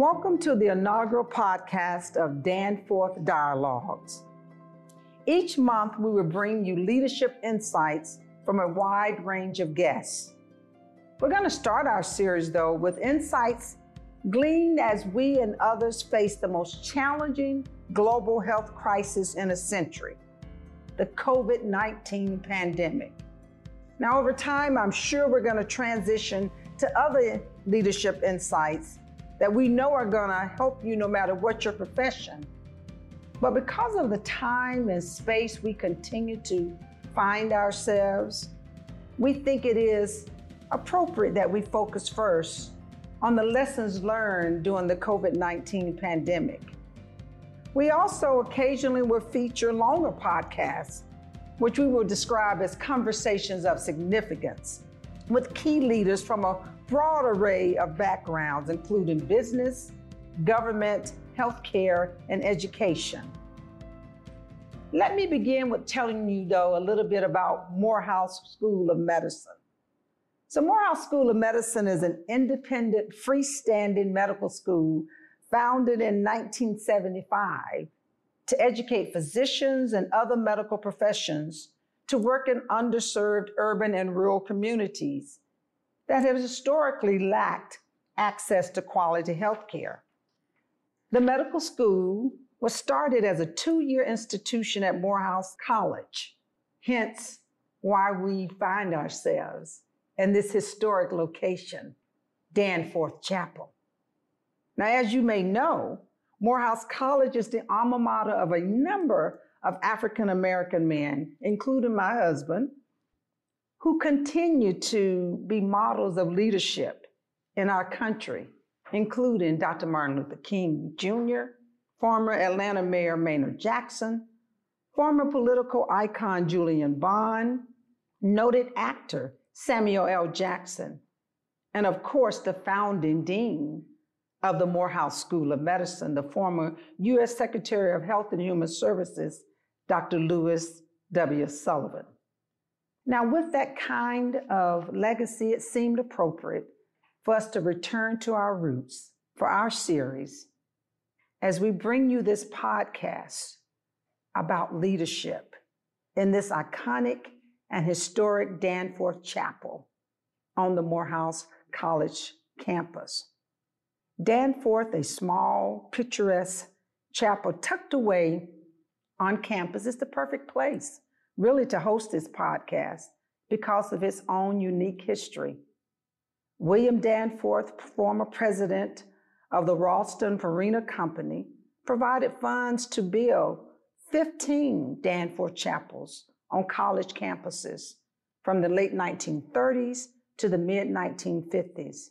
Welcome to the inaugural podcast of Danforth Dialogues. Each month, we will bring you leadership insights from a wide range of guests. We're going to start our series, though, with insights gleaned as we and others face the most challenging global health crisis in a century the COVID 19 pandemic. Now, over time, I'm sure we're going to transition to other leadership insights that we know are going to help you no matter what your profession. But because of the time and space we continue to find ourselves, we think it is appropriate that we focus first on the lessons learned during the COVID 19 pandemic. We also occasionally will feature longer podcasts, which we will describe as conversations of significance with key leaders from a broad array of backgrounds, including business, government, healthcare, and education. Let me begin with telling you, though, a little bit about Morehouse School of Medicine. So, Morehouse School of Medicine is an independent, freestanding medical school founded in 1975 to educate physicians and other medical professions to work in underserved urban and rural communities that have historically lacked access to quality health care. The medical school was started as a two year institution at Morehouse College, hence why we find ourselves in this historic location, Danforth Chapel. Now, as you may know, Morehouse College is the alma mater of a number of African American men, including my husband, who continue to be models of leadership in our country, including Dr. Martin Luther King Jr., former Atlanta Mayor Maynard Jackson, former political icon Julian Bond, noted actor Samuel L. Jackson, and of course, the founding dean of the Morehouse School of Medicine, the former U.S. Secretary of Health and Human Services, Dr. Louis W. Sullivan. Now, with that kind of legacy, it seemed appropriate for us to return to our roots for our series as we bring you this podcast about leadership in this iconic and historic Danforth Chapel on the Morehouse College campus. Danforth, a small, picturesque chapel tucked away on campus, is the perfect place, really, to host this podcast because of its own unique history. William Danforth, former president of the Ralston Purina Company, provided funds to build 15 Danforth chapels on college campuses from the late 1930s to the mid 1950s.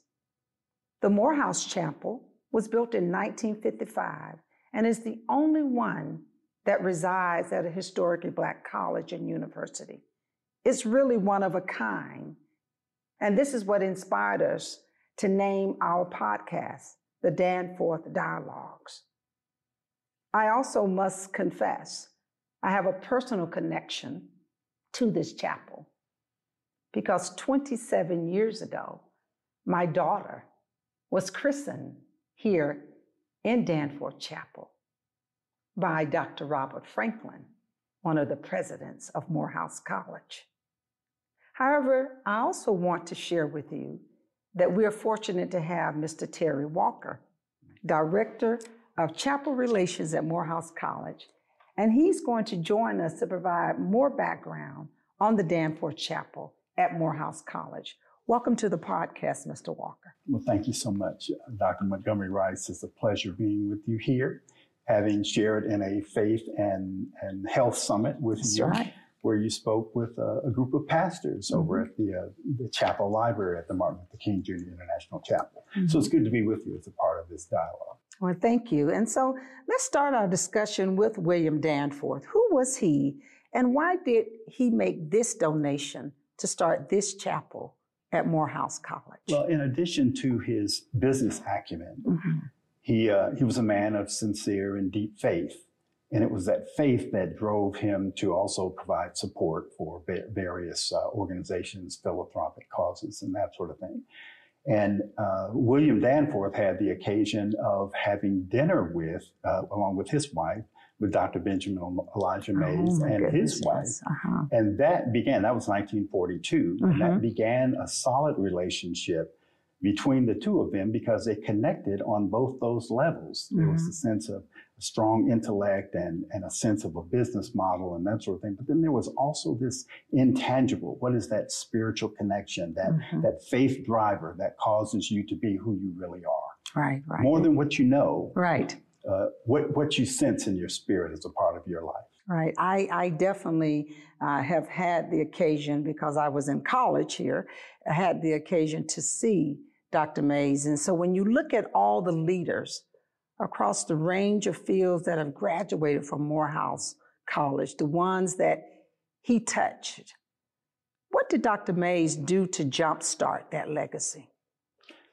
The Morehouse Chapel was built in 1955 and is the only one that resides at a historically black college and university. It's really one of a kind. And this is what inspired us to name our podcast, the Danforth Dialogues. I also must confess I have a personal connection to this chapel because 27 years ago, my daughter was christened here in Danforth Chapel by Dr. Robert Franklin, one of the presidents of Morehouse College. However, I also want to share with you that we are fortunate to have Mr. Terry Walker, Director of Chapel Relations at Morehouse College, and he's going to join us to provide more background on the Danforth Chapel at Morehouse College. Welcome to the podcast, Mr. Walker. Well, thank you so much, Dr. Montgomery Rice. It's a pleasure being with you here, having shared in a faith and, and health summit with That's you. right. Where you spoke with a, a group of pastors mm-hmm. over at the, uh, the chapel library at the Martin Luther King Jr. International Chapel. Mm-hmm. So it's good to be with you as a part of this dialogue. Well, thank you. And so let's start our discussion with William Danforth. Who was he, and why did he make this donation to start this chapel at Morehouse College? Well, in addition to his business acumen, mm-hmm. He, uh, he was a man of sincere and deep faith. And it was that faith that drove him to also provide support for various uh, organizations, philanthropic causes, and that sort of thing. And uh, William Danforth had the occasion of having dinner with, uh, along with his wife, with Dr. Benjamin Elijah oh, Mays oh, and goodness, his wife. Uh-huh. And that began, that was 1942, mm-hmm. and that mm-hmm. began a solid relationship between the two of them because they connected on both those levels. Mm-hmm. There was mm-hmm. a sense of a strong intellect and, and a sense of a business model and that sort of thing. But then there was also this intangible. What is that spiritual connection, that, mm-hmm. that faith driver that causes you to be who you really are? Right, right. More than what you know. Right. Uh, what, what you sense in your spirit as a part of your life. Right. I, I definitely uh, have had the occasion, because I was in college here, I had the occasion to see Dr. Mays. And so when you look at all the leaders across the range of fields that have graduated from Morehouse College, the ones that he touched, what did Dr. Mays do to jumpstart that legacy?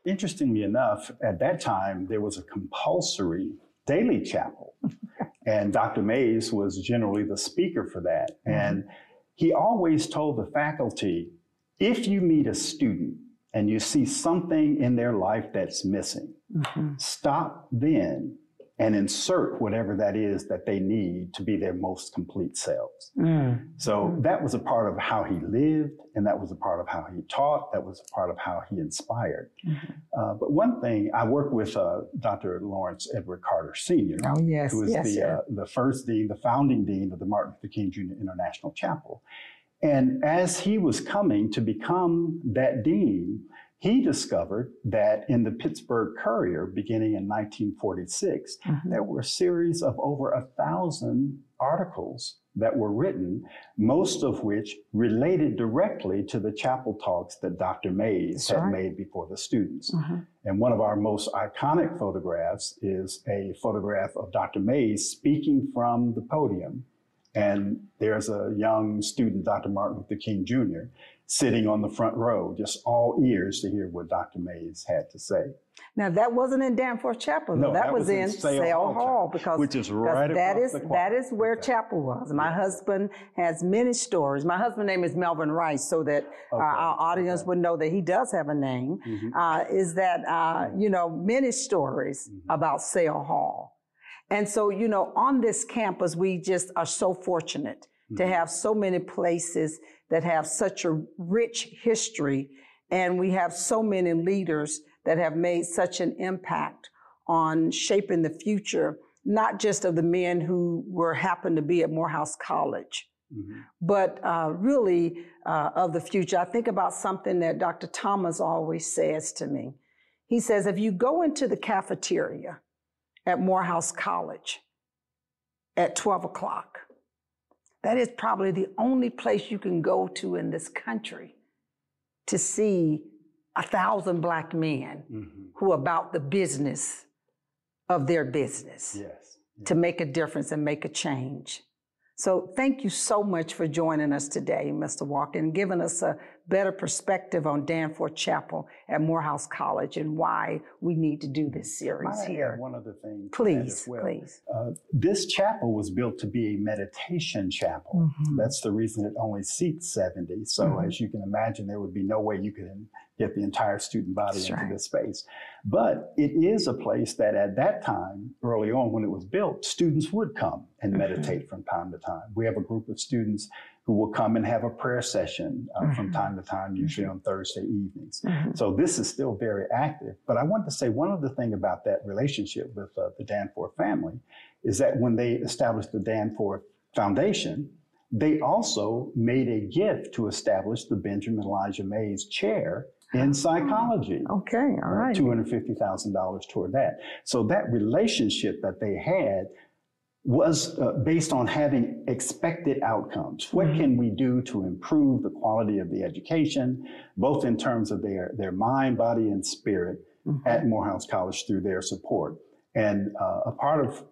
Interestingly enough, at that time, there was a compulsory daily chapel. and Dr. Mays was generally the speaker for that. Mm-hmm. And he always told the faculty if you meet a student and you see something in their life that's missing, mm-hmm. stop then and insert whatever that is that they need to be their most complete selves. Mm. So mm. that was a part of how he lived, and that was a part of how he taught, that was a part of how he inspired. Mm-hmm. Uh, but one thing, I work with uh, Dr. Lawrence Edward Carter Sr., oh, yes, who is yes, the, uh, the first dean, the founding dean of the Martin Luther King Jr. International Chapel. And as he was coming to become that dean, he discovered that in the Pittsburgh Courier, beginning in 1946, mm-hmm. there were a series of over a thousand articles that were written, most of which related directly to the chapel talks that Dr. Mays had made before the students. Mm-hmm. And one of our most iconic photographs is a photograph of Dr. Mays speaking from the podium. And there's a young student, Dr. Martin Luther King Jr., sitting on the front row, just all ears to hear what Dr. Mays had to say. Now that wasn't in Danforth Chapel. No, that, that was, was, in Sale, Hall, Hall because which is right that is that is where okay. chapel was. My yes. husband has many stories. My husband's name is Melvin Rice, so that uh, okay. uh, our audience okay. would know that he does have a name. Mm-hmm. Uh, is that uh, you know many stories mm-hmm. about Sale Hall, and so you know on this campus we just are so fortunate mm-hmm. to have so many places that have such a rich history, and we have so many leaders that have made such an impact on shaping the future, not just of the men who were happened to be at Morehouse College, mm-hmm. but uh, really uh, of the future. I think about something that Dr. Thomas always says to me. He says, if you go into the cafeteria at Morehouse College at 12 o'clock, that is probably the only place you can go to in this country to see a thousand black men mm-hmm. who are about the business of their business yes. to make a difference and make a change. So thank you so much for joining us today, Mr. Walker, and giving us a better perspective on Danforth Chapel at Morehouse College and why we need to do this series Might here. one other thing. Please, well. please. Uh, this chapel was built to be a meditation chapel. Mm-hmm. That's the reason it only seats 70. So mm-hmm. as you can imagine, there would be no way you could get the entire student body That's into right. this space. But it is a place that at that time, early on when it was built, students would come and mm-hmm. meditate from time to time. We have a group of students who will come and have a prayer session uh, mm-hmm. from time to time, usually on Thursday evenings. Mm-hmm. So this is still very active. But I want to say one other thing about that relationship with uh, the Danforth family is that when they established the Danforth Foundation, they also made a gift to establish the Benjamin Elijah Mays Chair in psychology. Okay, all right. $250,000 toward that. So that relationship that they had was uh, based on having expected outcomes. What mm-hmm. can we do to improve the quality of the education, both in terms of their, their mind, body, and spirit mm-hmm. at Morehouse College through their support? And uh, a part of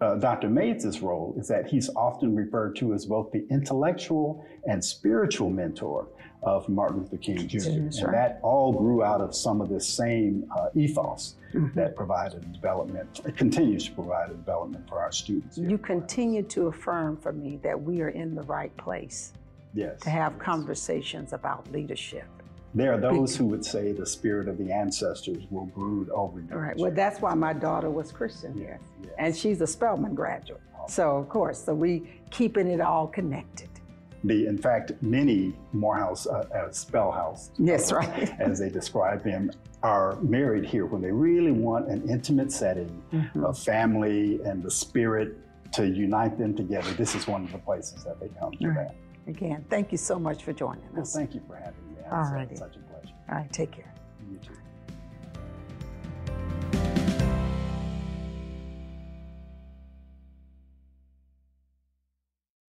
uh, Dr. Mays' role is that he's often referred to as both the intellectual and spiritual mentor of Martin Luther King Jr. and that all grew out of some of this same uh, ethos mm-hmm. that provided development, it continues to provide a development for our students. You continue to affirm for me that we are in the right place yes. to have yes. conversations about leadership. There are those who would say the spirit of the ancestors will brood over you. Right. Well, that's why my daughter was Christian here, Yes. and she's a Spelman graduate. So of course, so we keeping it all connected. The, in fact, many Morehouse, uh, uh, Spellhouse, Yes, right. as they describe them, are married here when they really want an intimate setting Mhm. of family and the spirit to unite them together. This is one of the places that they come to Right. that. Again, thank you so much for joining us. Well, us. thank you for having me. It's, All righty. such a pleasure. All right, take care.